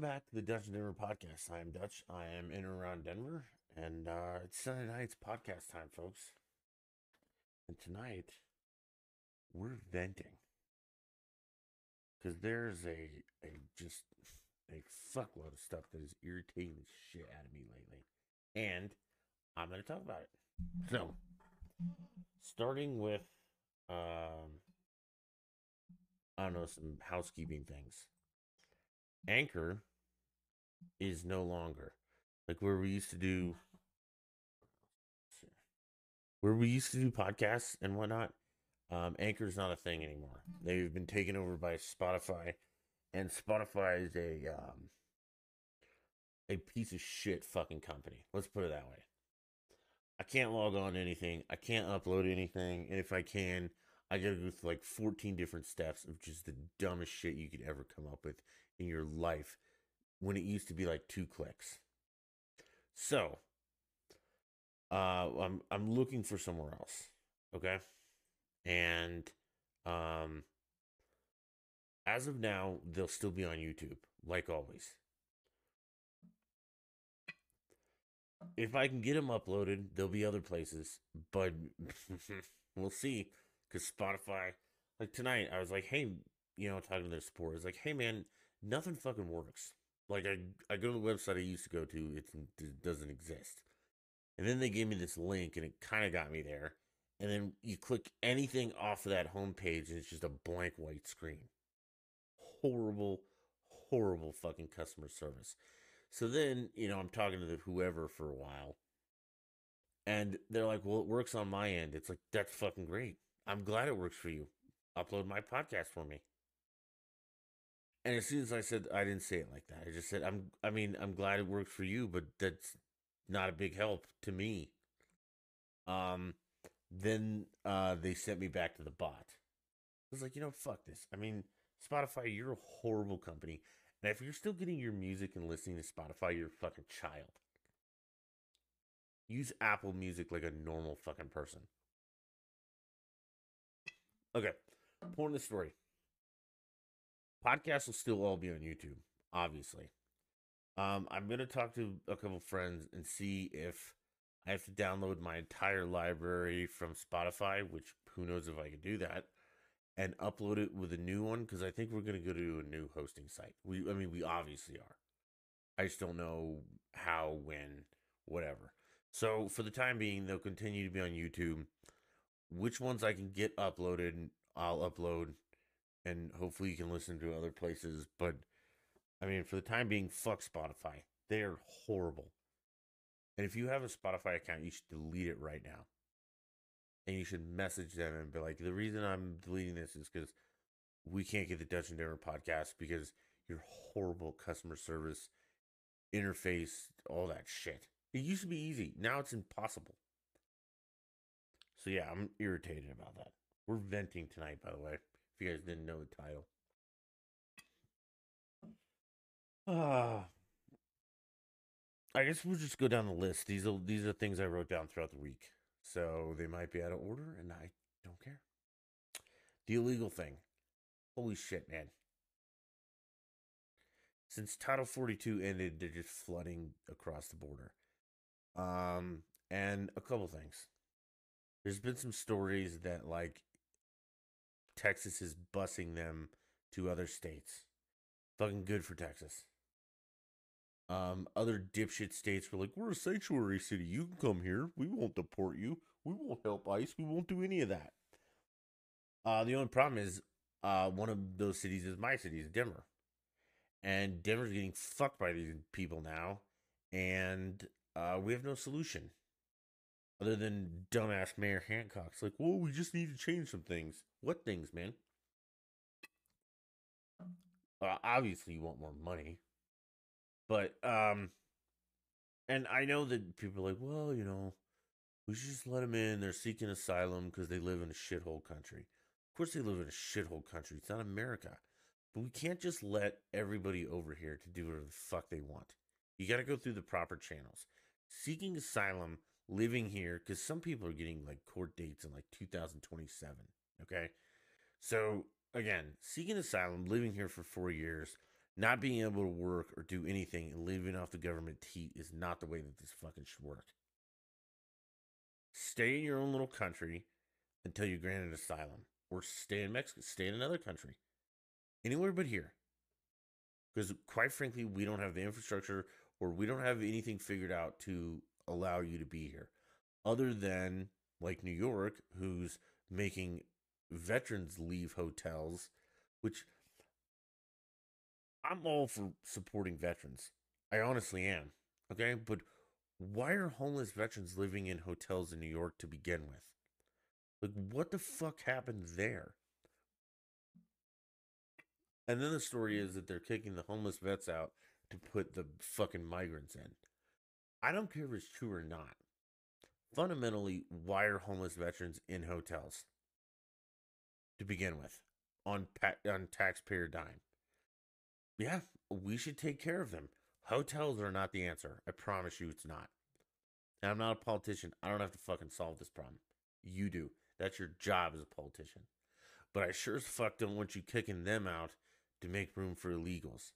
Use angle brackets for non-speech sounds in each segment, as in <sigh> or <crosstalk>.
Welcome back to the Dutch Denver podcast. I am Dutch. I am in and around Denver, and uh, it's Sunday night. It's podcast time, folks. And tonight, we're venting because there's a a just a fuckload of stuff that is irritating the shit out of me lately, and I'm to talk about it. So, starting with, um, I don't know, some housekeeping things. Anchor is no longer like where we used to do where we used to do podcasts and whatnot. Um, Anchor is not a thing anymore. They've been taken over by Spotify, and Spotify is a um, a piece of shit fucking company. Let's put it that way. I can't log on to anything. I can't upload anything, and if I can, I gotta go through like 14 different steps of just the dumbest shit you could ever come up with in your life when it used to be like two clicks. So, uh, I'm I'm looking for somewhere else. Okay, and um, as of now, they'll still be on YouTube, like always. If I can get them uploaded, there'll be other places, but <laughs> we'll see. Because Spotify, like tonight, I was like, hey, you know, talking to their support, it's like, hey, man, nothing fucking works. Like I, I go to the website I used to go to, it doesn't exist. And then they gave me this link, and it kind of got me there. And then you click anything off of that homepage, and it's just a blank white screen. Horrible, horrible fucking customer service. So then, you know, I'm talking to the whoever for a while, and they're like, "Well, it works on my end." It's like that's fucking great. I'm glad it works for you. Upload my podcast for me. And as soon as I said I didn't say it like that, I just said I'm I mean, I'm glad it works for you, but that's not a big help to me. Um then uh they sent me back to the bot. I was like, you know, fuck this. I mean, Spotify, you're a horrible company. And if you're still getting your music and listening to Spotify, you're a fucking child. Use Apple Music like a normal fucking person. Okay, point of the story. Podcasts will still all be on YouTube, obviously. Um, I'm gonna talk to a couple friends and see if I have to download my entire library from Spotify, which who knows if I can do that, and upload it with a new one because I think we're gonna go to a new hosting site. We, I mean, we obviously are. I just don't know how, when, whatever. So for the time being, they'll continue to be on YouTube. Which ones I can get uploaded, I'll upload and hopefully you can listen to other places. But I mean, for the time being, fuck Spotify. They are horrible. And if you have a Spotify account, you should delete it right now. And you should message them and be like, the reason I'm deleting this is because we can't get the Dutch and Denver podcast because your horrible customer service interface, all that shit. It used to be easy. Now it's impossible. So yeah, I'm irritated about that. We're venting tonight, by the way you guys didn't know the title. Uh, I guess we'll just go down the list. These are these are things I wrote down throughout the week. So they might be out of order and I don't care. The illegal thing. Holy shit, man. Since Title 42 ended, they're just flooding across the border. Um, and a couple things. There's been some stories that like Texas is busing them to other states. Fucking good for Texas. Um, other dipshit states were like, "We're a sanctuary city. You can come here. We won't deport you. We won't help ICE. We won't do any of that." Uh, the only problem is, uh, one of those cities is my city, is Denver, and Denver's getting fucked by these people now, and uh, we have no solution other than dumbass Mayor Hancock's like, "Well, we just need to change some things." What things, man? Uh, obviously, you want more money, but um, and I know that people are like, well, you know, we should just let them in. They're seeking asylum because they live in a shithole country. Of course, they live in a shithole country. It's not America, but we can't just let everybody over here to do whatever the fuck they want. You got to go through the proper channels. Seeking asylum, living here, because some people are getting like court dates in like 2027. Okay. So again, seeking asylum, living here for four years, Not being able to work or do anything and living off the government heat is not the way that this fucking should work. Stay in your own little country until you're granted asylum, or stay in Mexico, stay in another country, anywhere but here. Because quite frankly, we don't have the infrastructure or we don't have anything figured out to allow you to be here, other than like New York, who's making veterans leave hotels, which I'm all for supporting veterans. I honestly am. Okay. But why are homeless veterans living in hotels in New York to begin with? Like, what the fuck happened there? And then the story is that they're kicking the homeless vets out to put the fucking migrants in. I don't care if it's true or not. Fundamentally, why are homeless veterans in hotels to begin with on pa- on taxpayer dime? Yeah, we should take care of them. Hotels are not the answer. I promise you it's not. And I'm not a politician. I don't have to fucking solve this problem. You do. That's your job as a politician. But I sure as fuck don't want you kicking them out to make room for illegals.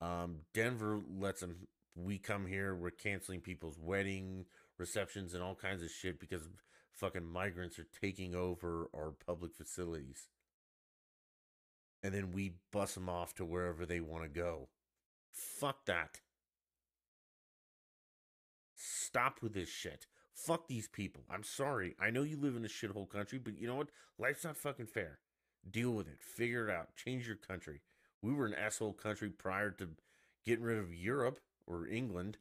Um, Denver lets them. We come here, we're canceling people's wedding receptions and all kinds of shit because fucking migrants are taking over our public facilities. And then we bus them off to wherever they want to go. Fuck that. Stop with this shit. Fuck these people. I'm sorry. I know you live in a shithole country, but you know what? Life's not fucking fair. Deal with it. Figure it out. Change your country. We were an asshole country prior to getting rid of Europe or England.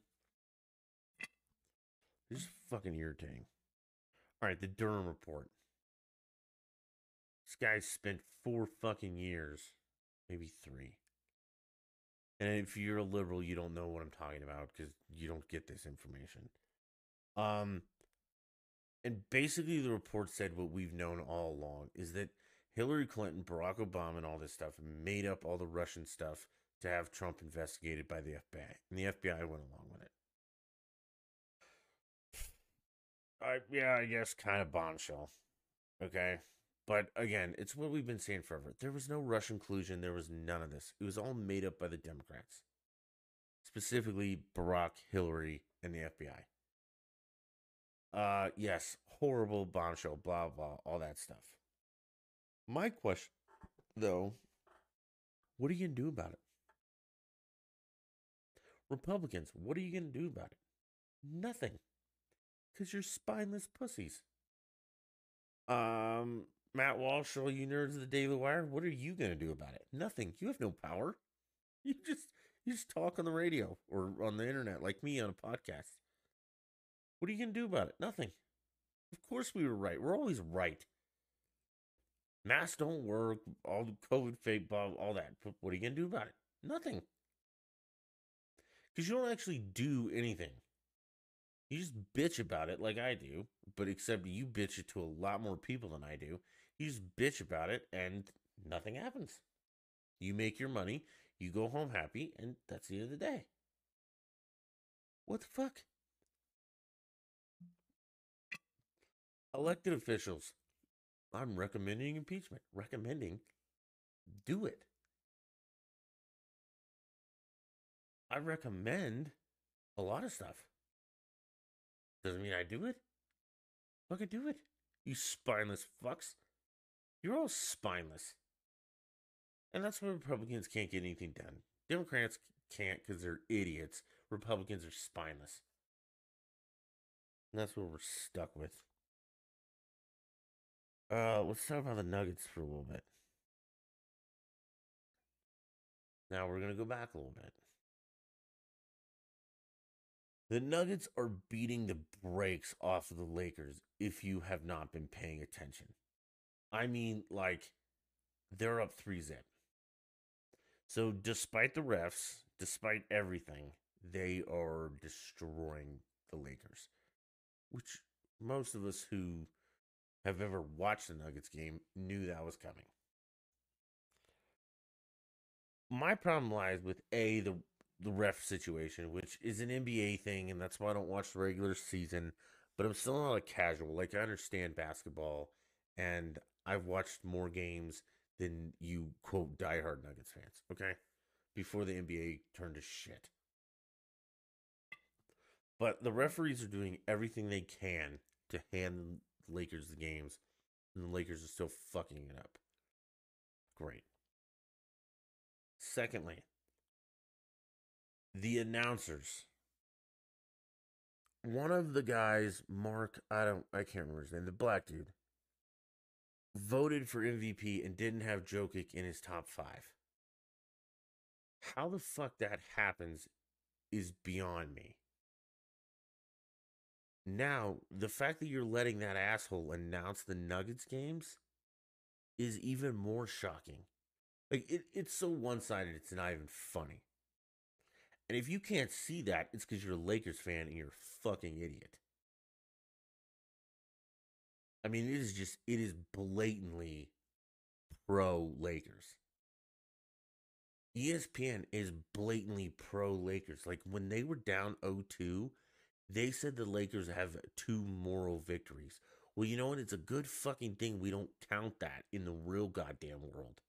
This is fucking irritating. All right, the Durham report. This guy spent four fucking years, maybe three. And if you're a liberal, you don't know what I'm talking about because you don't get this information. Um, and basically, the report said what we've known all along is that Hillary Clinton, Barack Obama, and all this stuff made up all the Russian stuff to have Trump investigated by the FBI, and the FBI went along with it. I, yeah, I guess kind of bombshell. Okay. But again, it's what we've been saying forever. There was no Russian collusion. There was none of this. It was all made up by the Democrats, specifically Barack, Hillary, and the FBI. Uh, yes, horrible bombshell, blah, blah, all that stuff. My question, though, what are you going to do about it? Republicans, what are you going to do about it? Nothing. Because you're spineless pussies. Um, Matt Walsh, all you nerds of the Daily Wire, what are you going to do about it? Nothing. You have no power. <laughs> You just you just talk on the radio or on the internet like me on a podcast. What are you going to do about it? Nothing. Of course we were right. We're always right. Masks don't work, all the COVID fake, blah, all that. What are you going to do about it? Nothing. Because you don't actually do anything. You just bitch about it like I do, but except you bitch it to a lot more people than I do. You just bitch about it and nothing happens. You make your money, you go home happy, and that's the end of the day. What the fuck? Elected officials. I'm recommending impeachment. Recommending. Do it. I recommend a lot of stuff. Doesn't mean I do it. Fucking do it. You spineless fucks. You're all spineless. And that's why Republicans can't get anything done. Democrats can't because they're idiots. Republicans are spineless. And that's what we're stuck with. Uh, let's talk about the Nuggets for a little bit. Now we're going to go back a little bit. The Nuggets are beating the brakes off of the Lakers if you have not been paying attention. I mean, like, they're up 3 zip. So, despite the refs, despite everything, they are destroying the Lakers, which most of us who have ever watched the Nuggets game knew that was coming. My problem lies with A, the the ref situation, which is an NBA thing, and that's why I don't watch the regular season. But I'm still not a casual. Like I understand basketball, and I've watched more games than you quote diehard Nuggets fans. Okay, before the NBA turned to shit. But the referees are doing everything they can to hand the Lakers the games, and the Lakers are still fucking it up. Great. Secondly, the announcers. One of the guys, Mark, I don't I can't remember his name, the black dude, voted for MVP and didn't have Jokic in his top five. How the fuck that happens is beyond me. Now, the fact that you're letting that asshole announce the Nuggets games is even more shocking. Like it, it's so one-sided it's not even funny. And if you can't see that, it's because you're a Lakers fan and you're a fucking idiot. I mean, it is just it is blatantly pro Lakers. ESPN is blatantly pro Lakers. Like when they were down 0-2, they said the Lakers have two moral victories. Well, you know what? It's a good fucking thing we don't count that in the real goddamn world.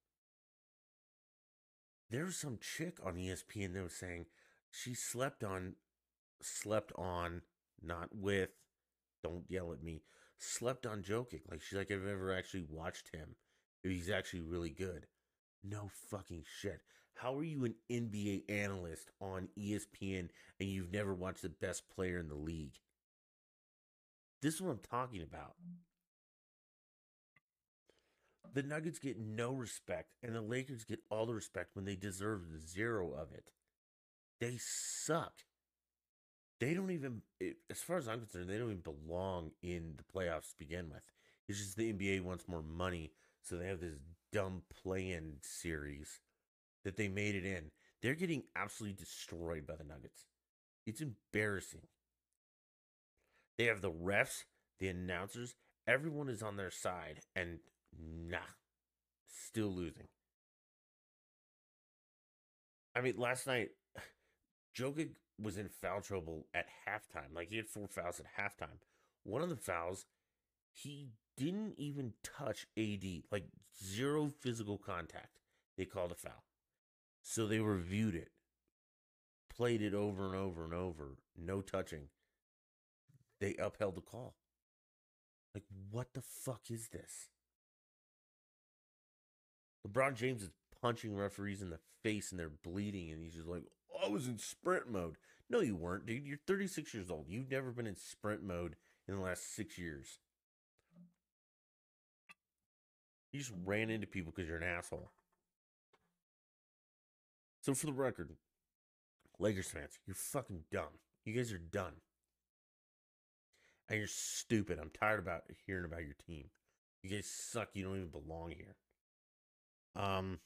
There was some chick on ESPN that was saying she slept on, slept on, not with, don't yell at me, slept on Jokic. Like she's like, I've never actually watched him. He's actually really good. No fucking shit. How are you an NBA analyst on ESPN and you've never watched the best player in the league? This is what I'm talking about. The Nuggets get no respect, and the Lakers get all the respect when they deserve zero of it. They suck. They don't even, as far as I'm concerned, they don't even belong in the playoffs to begin with. It's just the NBA wants more money, so they have this dumb play-in series that they made it in. They're getting absolutely destroyed by the Nuggets. It's embarrassing. They have the refs, the announcers, everyone is on their side, and nah, still losing. I mean, last night, Jokic was in foul trouble at halftime. Like he had four fouls at halftime. One of the fouls, he didn't even touch AD, like zero physical contact. They called a foul. So they reviewed it, played it over and over and over, no touching. They upheld the call. Like, what the fuck is this? LeBron James is punching referees in the face and they're bleeding, and he's just like, I was in sprint mode. No, you weren't, dude. You're 36 years old. You've never been in sprint mode in the last six years. You just ran into people because you're an asshole. So, for the record, Lakers fans, you're fucking dumb. You guys are done. And you're stupid. I'm tired about hearing about your team. You guys suck. You don't even belong here. Um,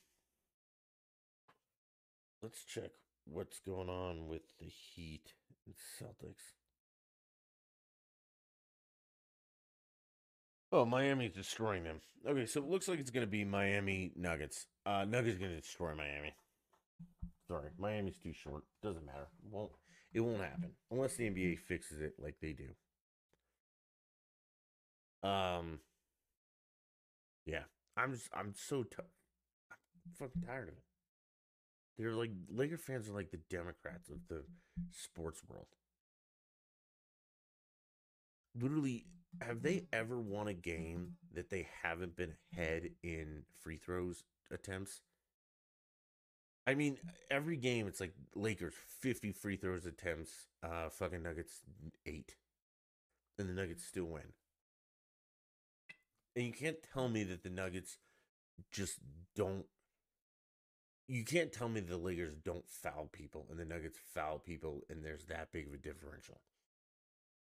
let's check what's going on with the Heat and Celtics. Oh, Miami's destroying them. Okay, so it looks like it's going to be Miami Nuggets. Uh, Nuggets going to destroy Miami. Sorry, Miami's too short. Doesn't matter. Won't it won't happen unless the NBA fixes it like they do. Um. Yeah, I'm just I'm so t- I'm fucking tired of it. They're like Laker fans are like the Democrats of the sports world. Literally, have they ever won a game that they haven't been ahead in free throws attempts? I mean, every game it's like Lakers 50 free throws attempts, uh fucking Nuggets 8. And the Nuggets still win. And you can't tell me that the Nuggets just don't you can't tell me the Lakers don't foul people and the Nuggets foul people and there's that big of a differential.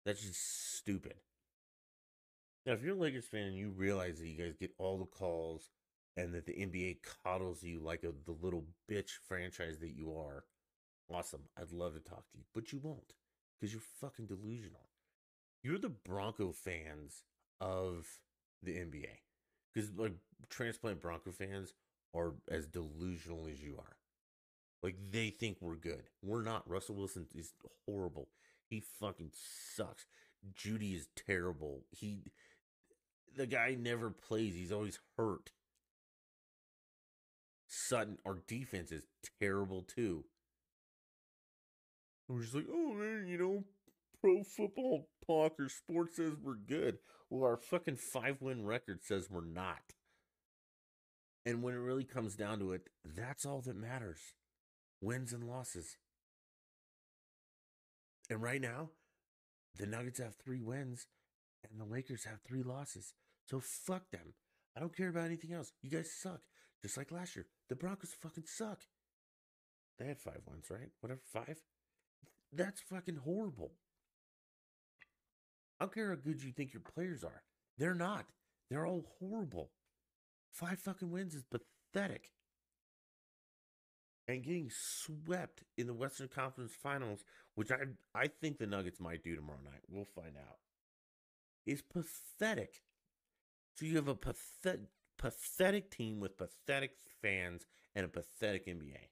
That's just stupid. Now, if you're a Lakers fan and you realize that you guys get all the calls and that the NBA coddles you like a, the little bitch franchise that you are, awesome. I'd love to talk to you, but you won't because you're fucking delusional. You're the Bronco fans of the NBA because like transplant Bronco fans are as delusional as you are. Like they think we're good. We're not. Russell Wilson is horrible. He fucking sucks. Jeudy is terrible. He the guy never plays. He's always hurt. Sutton, our defense is terrible too. We're just like, oh man, you know, pro football talk or sports says we're good. Well, our fucking five win record says we're not. And when it really comes down to it, that's all that matters wins and losses. And right now, the Nuggets have three wins and the Lakers have three losses. So fuck them. I don't care about anything else. You guys suck. Just like last year. The Broncos fucking suck. They had five wins, right? Whatever, five? That's fucking horrible. I don't care how good you think your players are. They're not. They're all horrible. Five fucking wins is pathetic. And getting swept in the Western Conference Finals, which I I think the Nuggets might do tomorrow night. We'll find out. Is pathetic. So you have a pathetic pathetic team with pathetic fans and a pathetic NBA.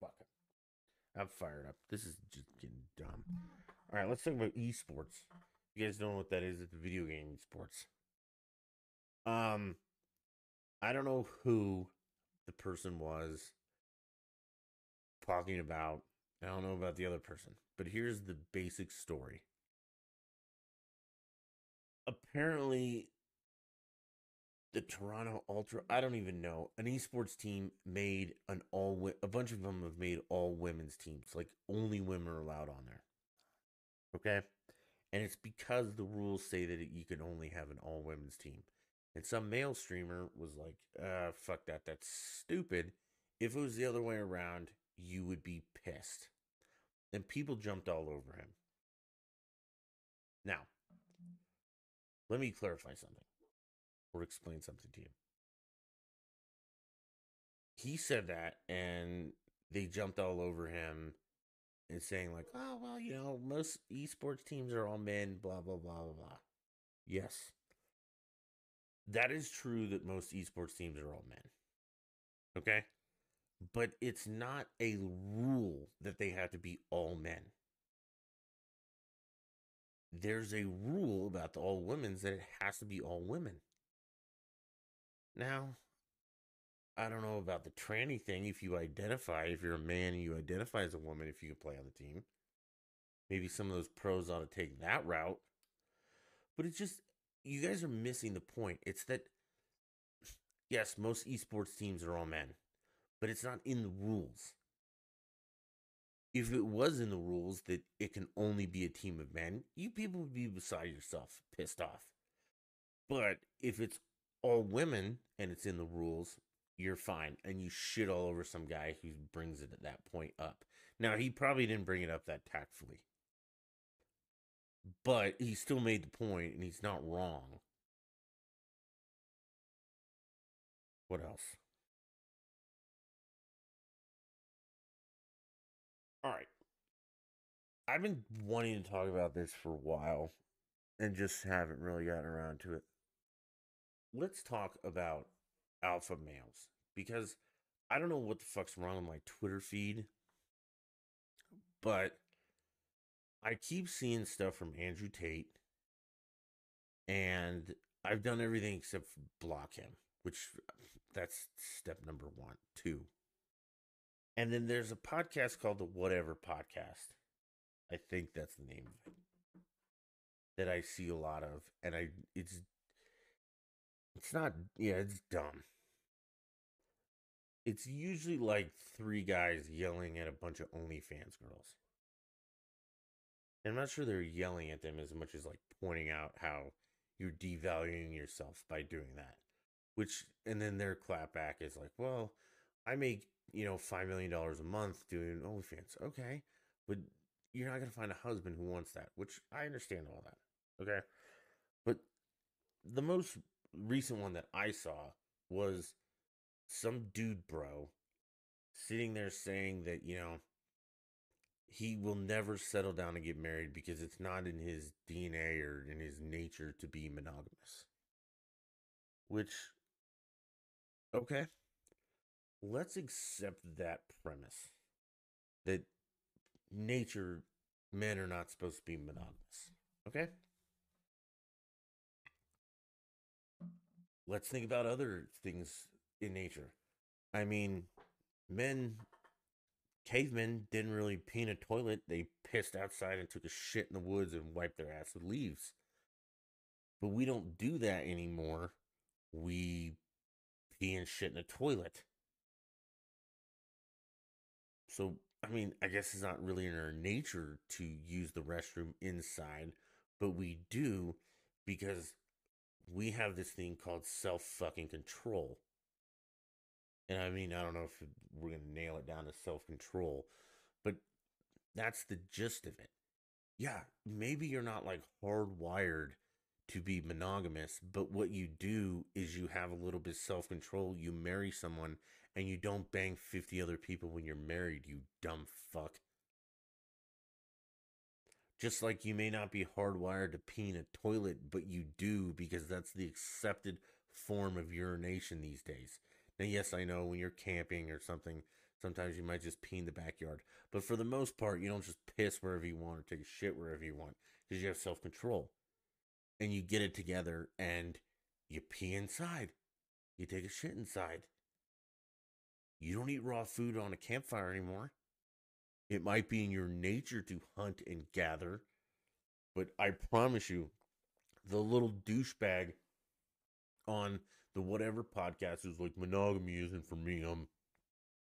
Fuck it. I'm fired up. This is just getting dumb. All right, let's talk about esports. You guys don't know what that is? It's video game esports. Um, I don't know who the person was talking about. I don't know about the other person, but here's the basic story. Apparently, the Toronto Ultra, I don't even know, an esports team made an all a bunch of them have made all women's teams. Like only women are allowed on there. Okay? And it's because the rules say that you can only have an all women's team. And some male streamer was like, uh, fuck that, that's stupid. If it was the other way around, you would be pissed. And people jumped all over him. Now, let me clarify something or explain something to you. He said that, and they jumped all over him and saying, like, oh, well, you know, most esports teams are all men, blah, blah, blah, blah, blah. Yes. That is true that most esports teams are all men. Okay? But it's not a rule that they have to be all men. There's a rule about the all women's that it has to be all women. Now, I don't know about the tranny thing. If you identify, if you're a man and you identify as a woman, if you can play on the team, maybe some of those pros ought to take that route. But it's just, you guys are missing the point. It's that, yes, most esports teams are all men, but it's not in the rules. If it was in the rules that it can only be a team of men, you people would be beside yourself, pissed off. But if it's all women and it's in the rules, you're fine. And you shit all over some guy who brings it at that point up. Now, he probably didn't bring it up that tactfully. But he still made the point and he's not wrong. What else? All right. I've been wanting to talk about this for a while and just haven't really gotten around to it let's talk about alpha males because I don't know what the fuck's wrong with my Twitter feed, but I keep seeing stuff from Andrew Tate, and I've done everything except block him, which <laughs> that's step number one, two. And then there's a podcast called the Whatever Podcast. I think that's the name of it. That I see a lot of, and I it's it's not, yeah, it's dumb. It's usually like three guys yelling at a bunch of OnlyFans girls. And I'm not sure they're yelling at them as much as like pointing out how you're devaluing yourself by doing that. Which, and then their clapback is like, well, I make, you know, $5 million a month doing OnlyFans. Okay. But you're not going to find a husband who wants that, which I understand all that. Okay. But the most recent one that I saw was some dude bro sitting there saying that, you know, he will never settle down and get married because it's not in his DNA or in his nature to be monogamous. Which, okay, let's accept that premise that nature, men are not supposed to be monogamous. Okay? let's think about other things in nature. I mean, men, cavemen didn't really pee in a toilet. They pissed outside and took a shit in the woods and wiped their ass with leaves. But we don't do that anymore. We pee and shit in a toilet. So, I mean, I guess it's not really in our nature to use the restroom inside, but we do because we have this thing called self fucking control. And I mean, I don't know if we're going to nail it down to self control, but that's the gist of it. Yeah, maybe you're not like hardwired to be monogamous, but what you do is you have a little bit of self control. You marry someone and you don't bang 50 other people when you're married, you dumb fuck. Just like you may not be hardwired to pee in a toilet, but you do because that's the accepted form of urination these days. Now, yes, I know when you're camping or something, sometimes you might just pee in the backyard. But for the most part, you don't just piss wherever you want or take a shit wherever you want because you have self control. And you get it together and you pee inside. You take a shit inside. You don't eat raw food on a campfire anymore. It might be in your nature to hunt and gather, but I promise you, the little douchebag on the whatever podcast who's like monogamy isn't for me. I'm,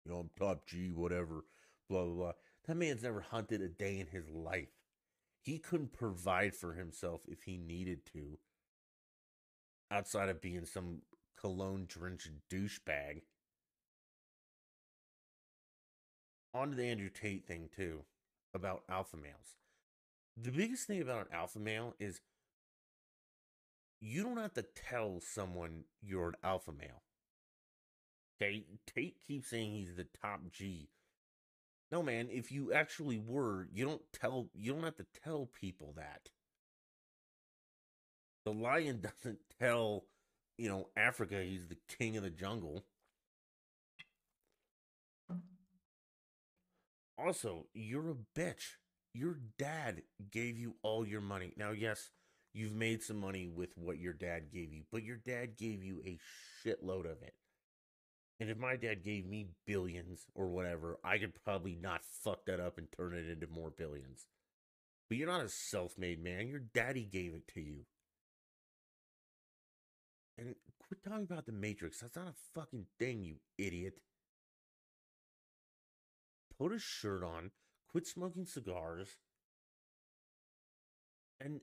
you know, I'm top G, whatever, blah blah blah. That man's never hunted a day in his life. He couldn't provide for himself if he needed to, outside of being some cologne drenched douchebag on to the Andrew Tate thing too about alpha males. The biggest thing about an alpha male is you don't have to tell someone you're an alpha male. Okay, Tate keeps saying he's the top G. No man, if you actually were, you don't tell you don't have to tell people that. The lion <laughs> doesn't tell, you know, Africa he's the king of the jungle. Also, you're a bitch. Your dad gave you all your money. Now, yes, you've made some money with what your dad gave you, but your dad gave you a shitload of it. And if my dad gave me billions or whatever, I could probably not fuck that up and turn it into more billions. But you're not a self made man. Your daddy gave it to you. And quit talking about the Matrix. That's not a fucking thing, you idiot put a shirt on, quit smoking cigars, and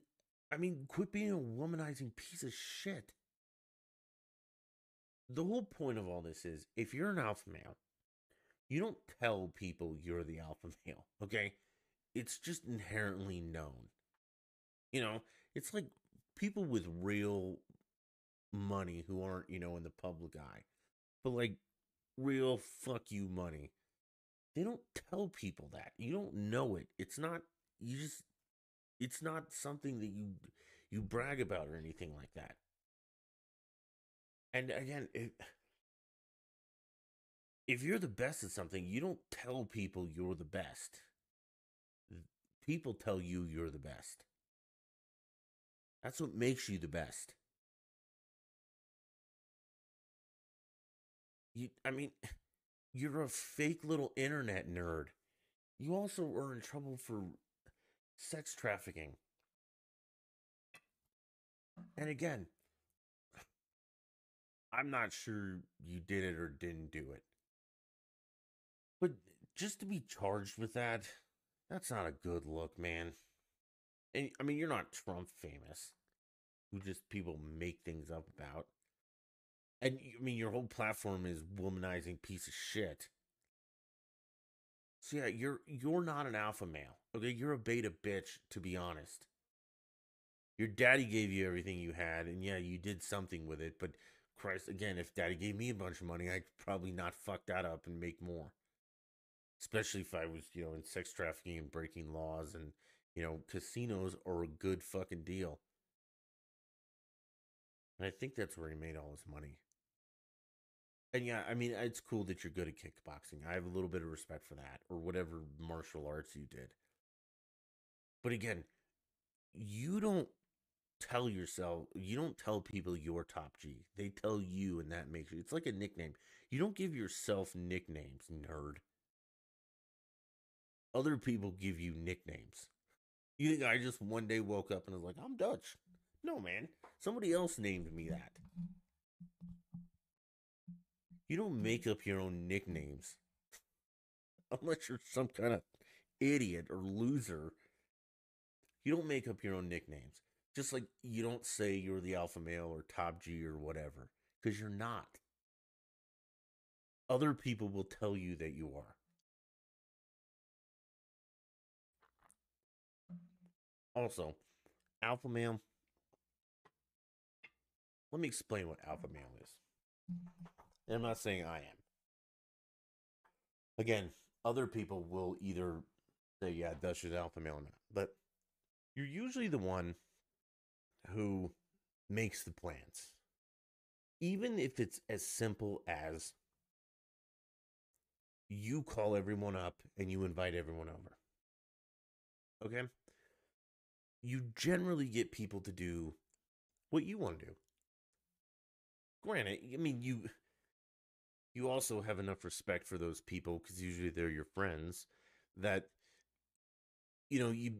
I mean, quit being a womanizing piece of shit. The whole point of all this is if you're an alpha male, you don't tell people you're the alpha <laughs> male, okay? It's just inherently known. You know, it's like people with real money who aren't, you know, in the public eye, but like real fuck you money they don't tell people that. You don't know it. It's not you just it's not something that you you brag about or anything like that. And again, if, you're the best at something, you don't tell people you're the best. People tell you you're the best. That's what makes you the best. You I mean <laughs> you're a fake little internet nerd. You also are in trouble for sex trafficking. And again, I'm not sure you did it or didn't do it. But just to be charged with that, that's not a good look, man. And I mean, you're not Trump famous, who just people make things up about. And I mean, your whole platform is womanizing piece of shit. So yeah, you're you're not an alpha male. Okay, you're a beta bitch, to be honest. Your daddy gave you everything you had, and yeah, you did something with it, but Christ, again, if daddy gave me a bunch of money, I'd probably not fuck that up and make more. Especially if I was, you know, in sex trafficking and breaking laws and, you know, casinos are a good fucking deal. And I think that's where he made all his money. And yeah, I mean, it's cool that you're good at kickboxing. I have a little bit of respect for that, or whatever martial arts you did. But again, you don't tell yourself, you don't tell people you're top G. They tell you, and that makes you. It's like a nickname. You don't give yourself nicknames, nerd. Other people give you nicknames. You think I just one day woke up and was like, I'm Dutch? No, man. Somebody else named me that. You don't make up your own nicknames <laughs> unless you're some kind of idiot or loser. You don't make up your own nicknames. Just like you don't say you're the alpha male or top G or whatever, because you're not. Other people will tell you that you are. Also, alpha male. Let me explain what alpha male is. And I'm not saying I am. Again, other people will either say, yeah, Dutch is alpha male or not. But you're usually the one who makes the plans. Even if it's as simple as you call everyone up and you invite everyone over. Okay? You generally get people to do what you want to do. Granted, I mean you you also have enough respect for those people because usually they're your friends that you know you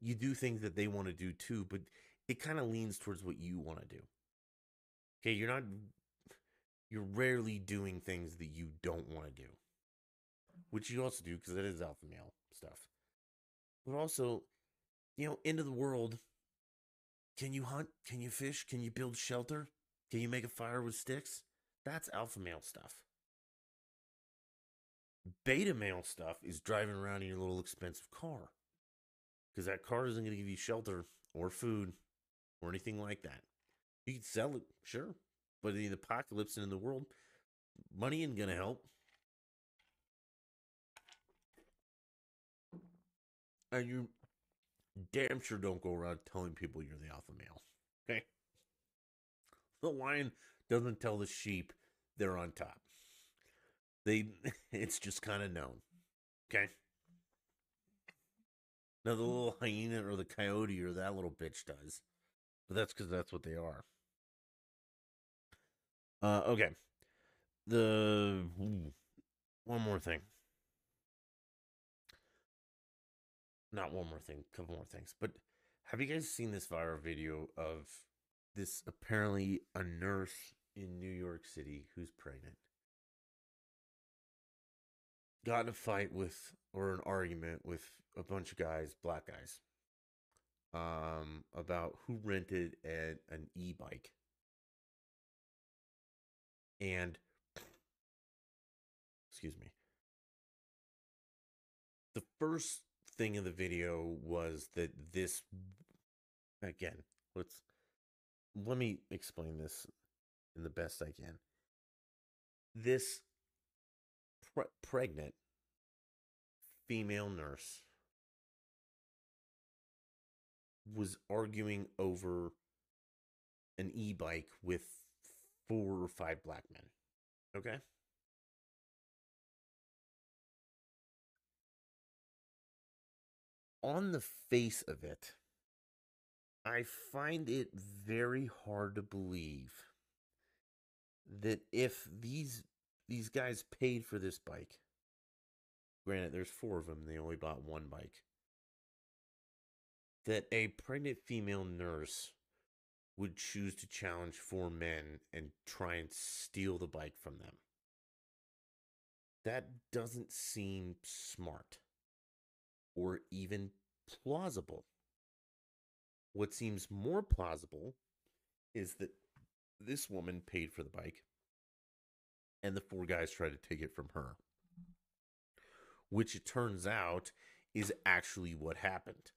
you do things that they want to do too, but it kind of leans towards what you want to do. Okay, you're not you're rarely doing things that you don't want to do. Which you also do because that is alpha male stuff. But also, you know, into the world, can you hunt? Can you fish? Can you build shelter? Can you make a fire with sticks? That's alpha male stuff. Beta male stuff is driving around in your little expensive car because that car isn't going to give you shelter or food or anything like that. You can sell it, sure, but in the apocalypse and in the world, money ain't going to help. And you damn sure don't go around telling people you're the alpha male. Okay? The lion doesn't tell the sheep they're on top. They <laughs> it's just kind of known. Okay? Now the little hyena or the coyote or that little bitch does. But that's because that's what they are. Uh, okay. The ooh, one more thing. Not one more thing, couple more things. But have you guys seen this viral video of this apparently a nurse in New York City who's pregnant? Got in a fight with or an argument with a bunch of guys, black guys, um, about who rented an, an e bike. And, excuse me, the first thing in the video was that this, again, let's, let me explain this in the best I can. This pre- pregnant female nurse was arguing over an e bike with four or five black men. Okay? On the face of it, I find it very hard to believe that if these these guys paid for this bike, granted there's four of them, they only bought one bike that a pregnant female nurse would choose to challenge four men and try and steal the bike from them. That doesn't seem smart or even plausible. What seems more plausible is that this woman paid for the bike and the four guys tried to take it from her, which it turns out is actually what happened.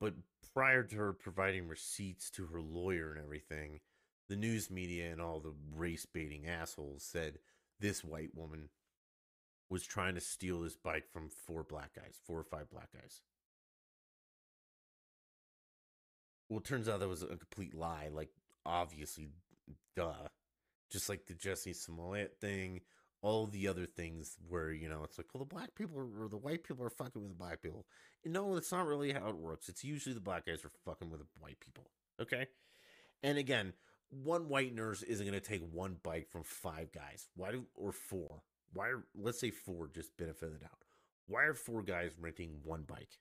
But prior to her providing receipts to her lawyer and everything, the news media and all the race baiting assholes said this white woman was trying to steal this bike from four black guys, four or five black guys. Well, it turns out that was a complete lie. Like, obviously, duh. Just like the Jussie Smollett thing, all the other things where you know it's like, well, the black people are, or the white people are fucking with the black people. No, that's not really how it works. It's usually the black guys are fucking with the white people. Okay. And again, one white nurse isn't going to take one bike from five guys. Why do, or four? Why are, let's say four, just benefit the doubt. Why are four guys renting one bike?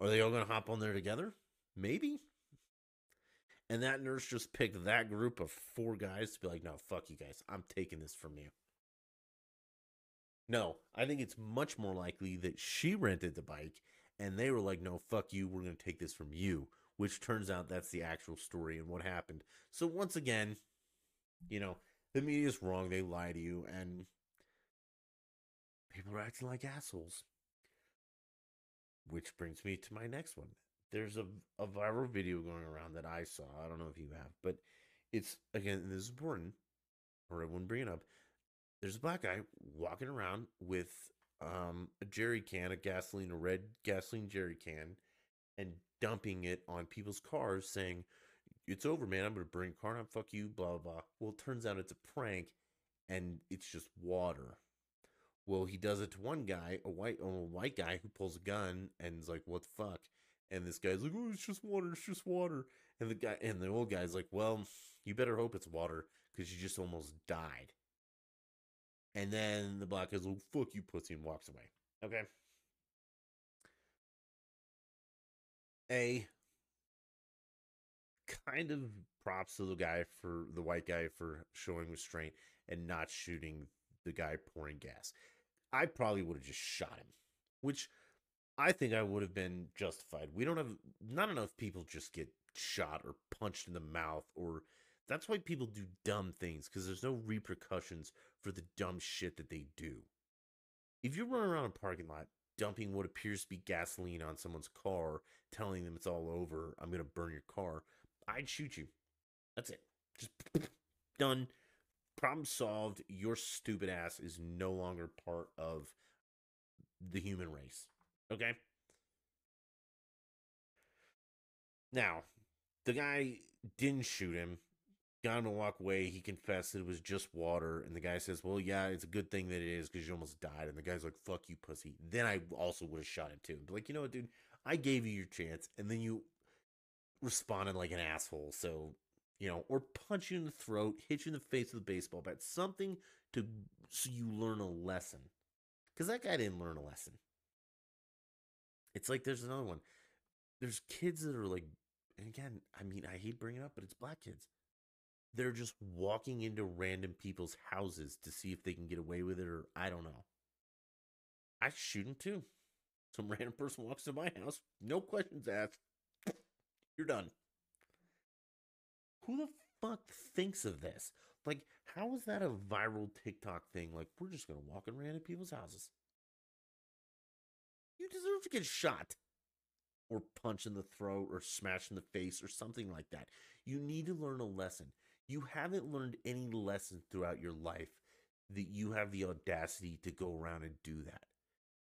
Are they all going to hop on there together? Maybe. And that nurse just picked that group of four guys to be like, no, fuck you guys. I'm taking this from you. No, I think it's much more likely that she rented the bike and they were like, no, fuck you. We're going to take this from you, which turns out that's the actual story and what happened. So, once again, you know, the media's wrong. They lie to you and people are acting like assholes. Which brings me to my next one. There's a, a viral video going around that I saw. I don't know if you have, but it's, again, this is important, or I wouldn't bring it up there's a black guy walking around with um, a jerry can a gasoline, a red gasoline jerry can, and dumping it on people's cars, saying, "It's over, man. I'm gonna bring a car down. Fuck you." Blah blah. Well, it turns out it's a prank, and it's just water. Well, he does it to one guy, a white, a white guy who pulls a gun and is like, "What the fuck?" And this guy's like, "Oh, it's just water. It's just water." And the guy and the old guy's like, "Well, you better hope it's water because you just almost died." And then the black guy's like, fuck you, pussy, and walks away. Okay. A kind of props to the guy for the white guy for showing restraint and not shooting the guy pouring gas. I probably would have just shot him, which I think I would have been justified. We don't have not enough people just get shot or punched in the mouth or that's why people do dumb things because there's no repercussions for the dumb shit that they do. If you're running around a parking lot dumping what appears to be gasoline on someone's car, telling them it's all over, I'm going to burn your car, I'd shoot you. That's it. Just <laughs> done. Problem solved. Your stupid ass is no longer part of the human race. Okay? Now, the guy didn't shoot him got him to walk away. He confessed it was just water. And the guy says, Well, yeah, it's a good thing that it is because you almost died. And the guy's like, Fuck you, pussy. Then I also would have shot him too. But like, you know what, dude? I gave you your chance. And then you responded like an asshole. So, you know, or punch you in the throat, hit you in the face with a baseball bat, something to so you learn a lesson. Because that guy didn't learn a lesson. It's like there's another one. There's kids that are like, and again, I mean, I hate bringing it up, but it's black kids they're just walking into random people's houses to see if they can get away with it or I don't know. I shoot them too. Some <laughs> random person walks to my house, no questions asked. You're done. Who the fuck thinks of this? Like, how is that a viral TikTok thing? Like, we're just gonna walk in random people's houses. You deserve to get shot or punch in the throat or smash in the face or something like that. You need to learn a lesson you haven't learned any lessons throughout your life that you have the audacity to go around and do that.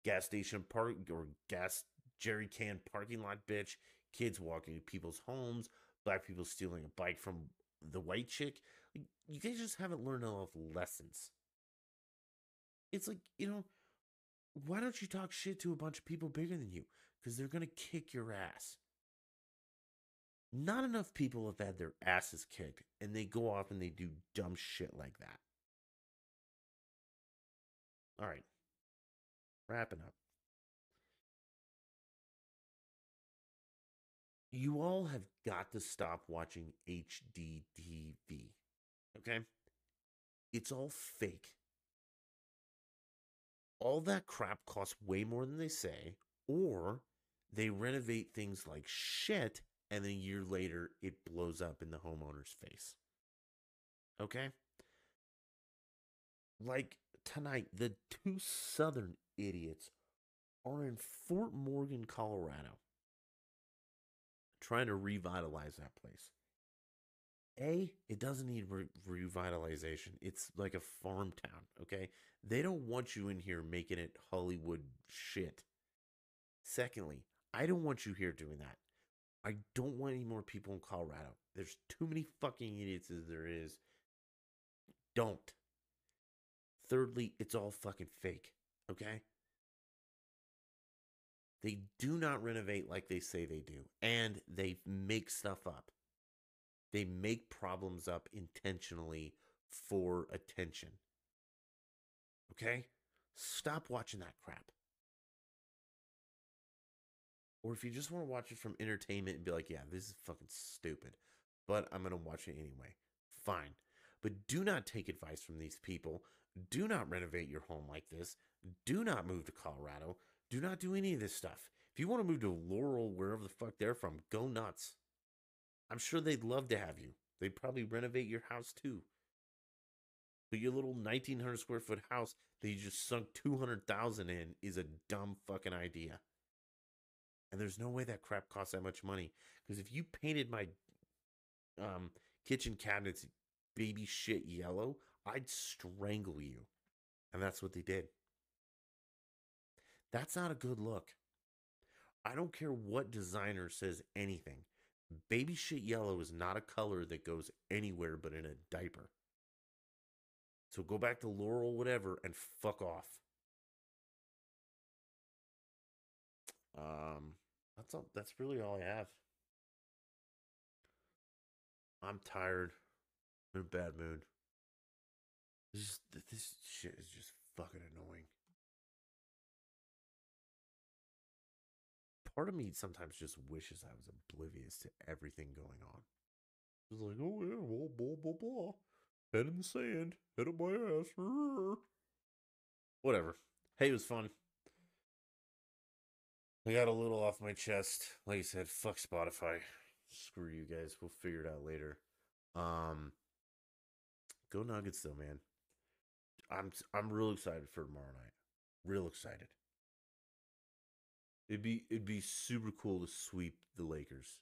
Gas station park or gas jerry can parking lot bitch, kids walking to people's homes, black people stealing a bike from the white chick. You guys just haven't learned enough lessons. It's like, you know, why don't you talk shit to a bunch of people bigger than you? Because they're going to kick your ass. Not enough people have had their asses kicked and they go off and they do dumb shit like that. All right. Wrapping up. You all have got to stop watching HGTV. Okay? It's all fake. All that crap costs way more than they say, or they renovate things like shit and then a year later it blows up in the homeowner's face. Okay? Like tonight, the two southern idiots are in Fort Morgan, Colorado, trying to revitalize that place. A, it doesn't need re- revitalization. It's like a farm town, okay? They don't want you in here making it Hollywood shit. Secondly, I don't want you here doing that. I don't want any more people in Colorado. There's too many fucking idiots as there is. Don't. Thirdly, it's all fucking fake. Okay? They do not renovate like they say they do, and they make stuff up. They make problems up intentionally for attention. Okay? Stop watching that crap. Or if you just want to watch it from entertainment and be like, yeah, this is fucking stupid, but I'm going to watch it anyway, fine. But do not take advice from these people. Do not renovate your home like this. Do not move to Colorado. Do not do any of this stuff. If you want to move to Laurel, wherever the fuck they're from, go nuts. I'm sure they'd love to have you. They'd probably renovate your house too. But your little 1900 square foot house that you just sunk 200,000 in is a dumb fucking idea. And there's no way that crap costs that much money. Because if you painted my um, kitchen cabinets baby shit yellow, I'd strangle you. And that's what they did. That's not a good look. I don't care what designer says anything. Baby shit yellow is not a color that goes anywhere but in a diaper. So go back to Laurel, whatever, and fuck off. Um, that's all. That's really all I have. I'm tired. I'm in a bad mood. This this shit is just fucking annoying. Part of me sometimes just wishes I was oblivious to everything going on. Just like, oh yeah, well, blah blah blah. Head in the sand, head up my ass. Whatever. Hey, it was fun. I got a little off my chest. Like I said, fuck Spotify. Screw you guys. We'll figure it out later. Um, go Nuggets though, man. I'm I'm real excited for tomorrow night. Real excited. It'd be it'd be super cool to sweep the Lakers,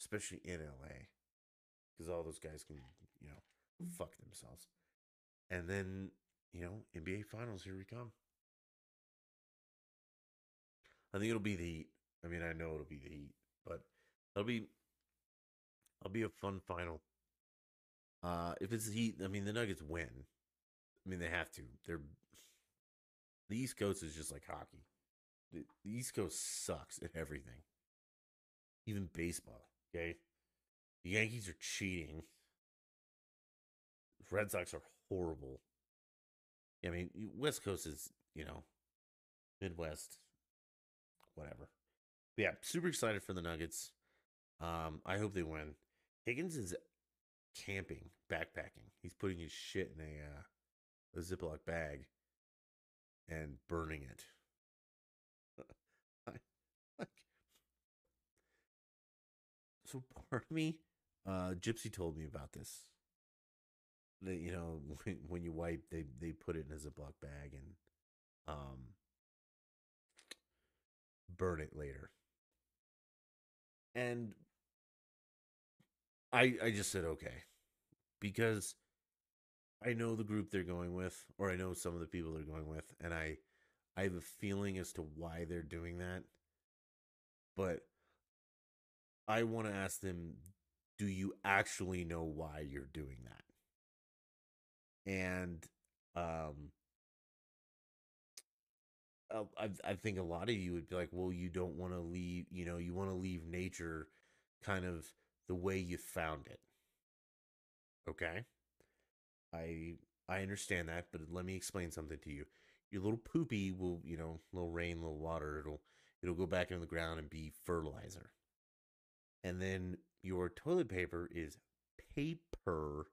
especially in LA, because all those guys can you know fuck themselves. And then you know NBA Finals here we come. I think it'll be the Heat. I mean, I know it'll be the Heat, but it'll be it'll be a fun final. Uh, if it's the Heat, I mean the Nuggets win. I mean they have to. They're the East Coast is just like hockey. The, the East Coast sucks at everything, even baseball. Okay, the Yankees are cheating. Red Sox are horrible. I mean, West Coast is you know Midwest whatever. But yeah, super excited for the Nuggets. Um, I hope they win. Higgins is camping, backpacking. He's putting his shit in a uh, a Ziploc bag and burning it. <laughs> like, so part of me, uh, Gypsy told me about this. That you know, <laughs> when, when you wipe, they they put it in a Ziploc bag and um burn it later. And I I just said okay. Because I know the group they're going with, or I know some of the people they're going with, and I I have a feeling as to why they're doing that. But I want to ask them, do you actually know why you're doing that? And um I, I think a lot of you would be like, well, you don't want to leave, you know, you want to leave nature kind of the way you found it. Okay. I I understand that, but let me explain something to you. Your little poopy will, you know, little rain, little water, it'll it'll go back into the ground and be fertilizer. And then your toilet paper is paper,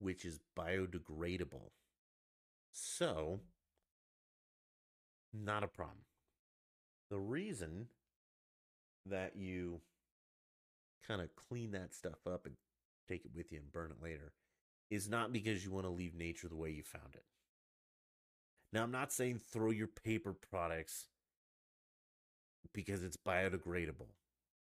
which is biodegradable. So, not a problem. The reason that you kind of clean that stuff up and take it with you and burn it later is not because you want to leave nature the way you found it. Now, I'm not saying throw your paper products because it's biodegradable.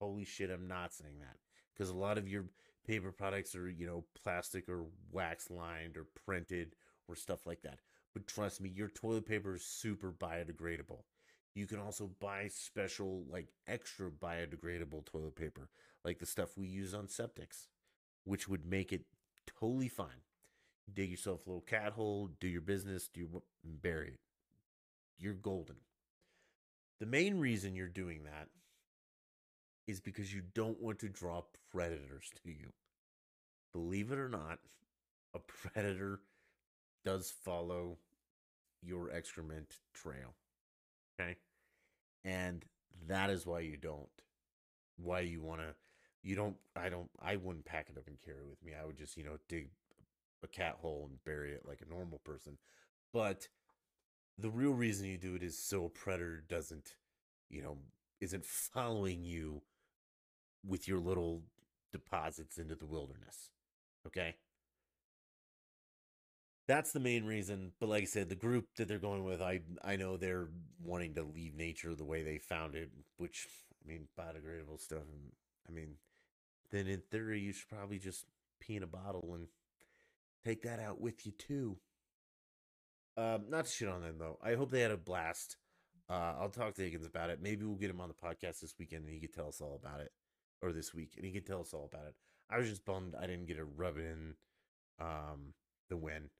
Holy shit, I'm not saying that. Because a lot of your paper products are, you know, plastic or wax lined or printed or stuff like that. But trust me, your toilet paper is super biodegradable. You can also buy special, like extra biodegradable toilet paper, like the stuff we use on septics, which would make it totally fine. Dig yourself a little cat hole, do your business, do your bury it. You're golden. The main reason you're doing that is because you don't want to draw predators to you. Believe it or not, a predator does follow your excrement trail. Okay? And that is why you don't. Why you want to you don't I don't I wouldn't pack it up and carry it with me. I would just, you know, dig a cat hole and bury it like a normal person. But the real reason you do it is so a predator doesn't, you know, isn't following you with your little deposits into the wilderness. Okay? That's the main reason. But like I said, the group that they're going with, I I know they're wanting to leave nature the way they found it, which I mean, biodegradable stuff. I mean, then in theory, you should probably just pee in a bottle and take that out with you too. Um, not to shit on them though. I hope they had a blast. Uh, I'll talk to Higgins about it. Maybe we'll get him on the podcast this weekend and he could tell us all about it, or this week, and he could tell us all about it. I was just bummed I didn't get to rub in um, the win.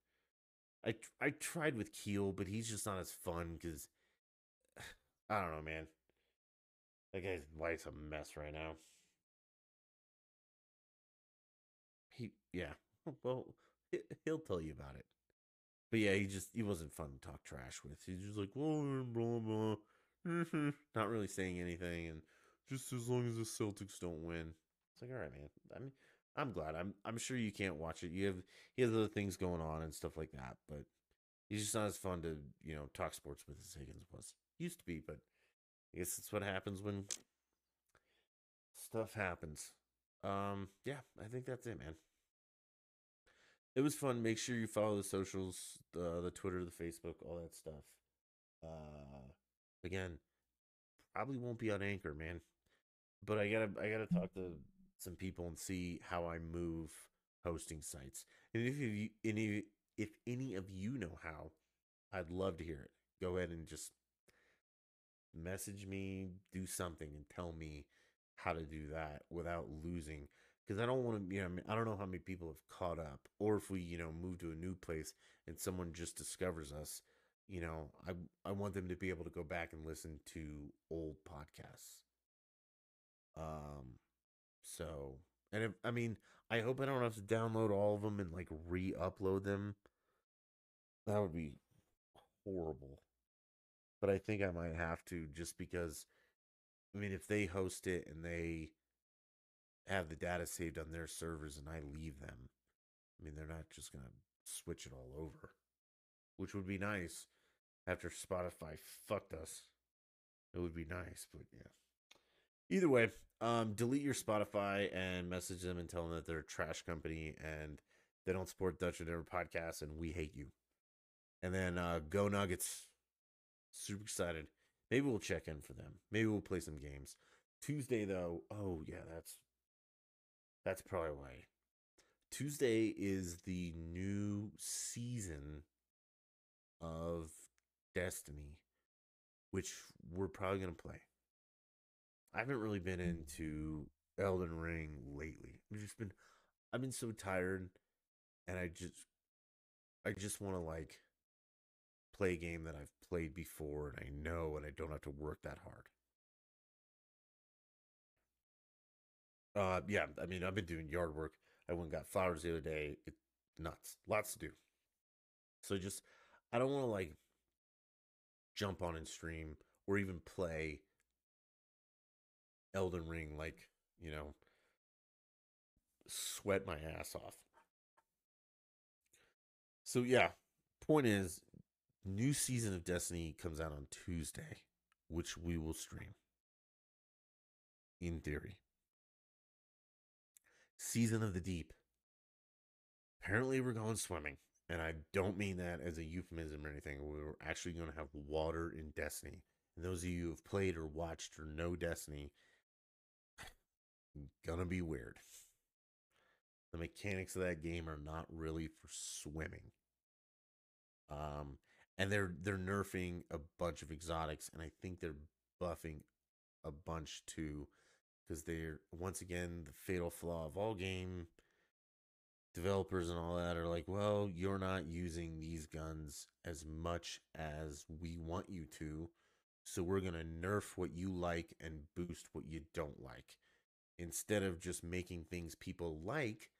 I I tried with Keel, but he's just not as fun because <sighs> I don't know, man. That guy's life's a mess right now. He yeah. <laughs> Well, he'll tell you about it. But yeah, he just he wasn't fun to talk trash with. He's just like blah blah blah, not really saying anything, and just as long as the Celtics don't win, it's like all right, man. I mean, I'm glad. I'm I'm sure you can't watch it. You have he has other things going on and stuff like that, but he's just not as fun to you know talk sports with as Higgins was. Used to be, but I guess that's what happens when stuff happens. Um, yeah, I think that's it, man. It was fun. Make sure you follow the socials, the the Twitter, the Facebook, all that stuff. Uh, again, probably won't be on Anchor, man. But I gotta I gotta talk to some people and see how I move hosting sites. And if you any if any of you know how, I'd love to hear it. Go ahead and just message me, do something, and tell me how to do that without losing. Because I don't want to, you know, I don't know how many people have caught up, or if we, you know, move to a new place and someone just discovers us. You know, I I want them to be able to go back and listen to old podcasts. Um, so, and if, I mean, I hope I don't have to download all of them and like re-upload them. That would be horrible. But I think I might have to just because I mean, if they host it and they have the data saved on their servers and I leave them, I mean, they're not just going to switch it all over, which would be nice after Spotify fucked us. It would be nice, but yeah. Either way, um, delete your Spotify and message them and tell them that they're a trash company and they don't support Dutch in Denver podcast and we hate you. And then uh, go Nuggets. Super excited. Maybe we'll check in for them. Maybe we'll play some games. Tuesday though, oh yeah, that's that's probably why. Tuesday is the new season of Destiny, which we're probably gonna play. I haven't really been hmm. into Elden Ring lately. I've just been I've been so tired and I just I just want to like play a game that I've played before and I know and I don't have to work that hard. Uh yeah, I mean I've been doing yard work. I went and got flowers the other day. It nuts. Lots to do. So just I don't want to like jump on and stream or even play Elden Ring like, you know, sweat my ass off. So yeah, point is new season of Destiny comes out on Tuesday, which we will stream. In theory. Season of the Deep. Apparently we're going swimming. And I don't mean that as a euphemism or anything. We're actually going to have water in Destiny. And those of you who have played or watched or know Destiny, <sighs> gonna be weird. The mechanics of that game are not really for swimming. Um, and they're they're nerfing a bunch of exotics, and I think they're buffing a bunch too, because they're once again the fatal flaw of all game developers and all that are like, well, you're not using these guns as much as we want you to, So we're going to nerf what you like and boost what you don't like. Instead of just making things people like,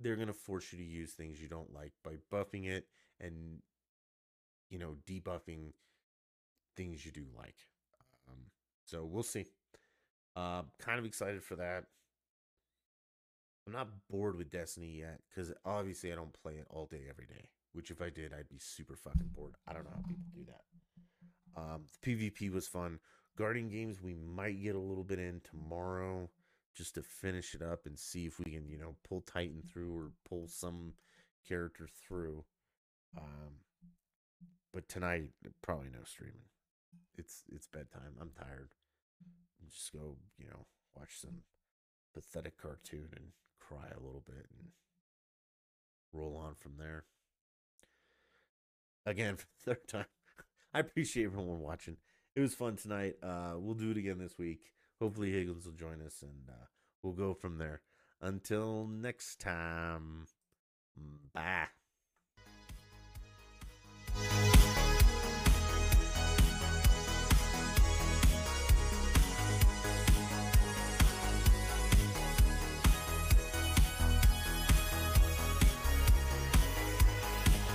they're going to force you to use things you don't like by buffing it and, you know, debuffing things you do like. Um, so we'll see. Uh, kind of excited for that. I'm not bored with Destiny yet because obviously I don't play it all day every day. Which if I did, I'd be super fucking bored. I don't know how people do that. Um, the PvP was fun. Guardian games we might get a little bit in tomorrow just to finish it up and see if we can you know pull Titan through or pull some character through. Um, but tonight probably no streaming. It's it's bedtime. I'm tired. Just go you know watch some pathetic cartoon and cry a little bit and roll on from there. Again, <laughs> for the third time, <laughs> I appreciate everyone watching. It was fun tonight. Uh, we'll do it again this week. Hopefully, Higgins will join us and uh, we'll go from there. Until next time, bye.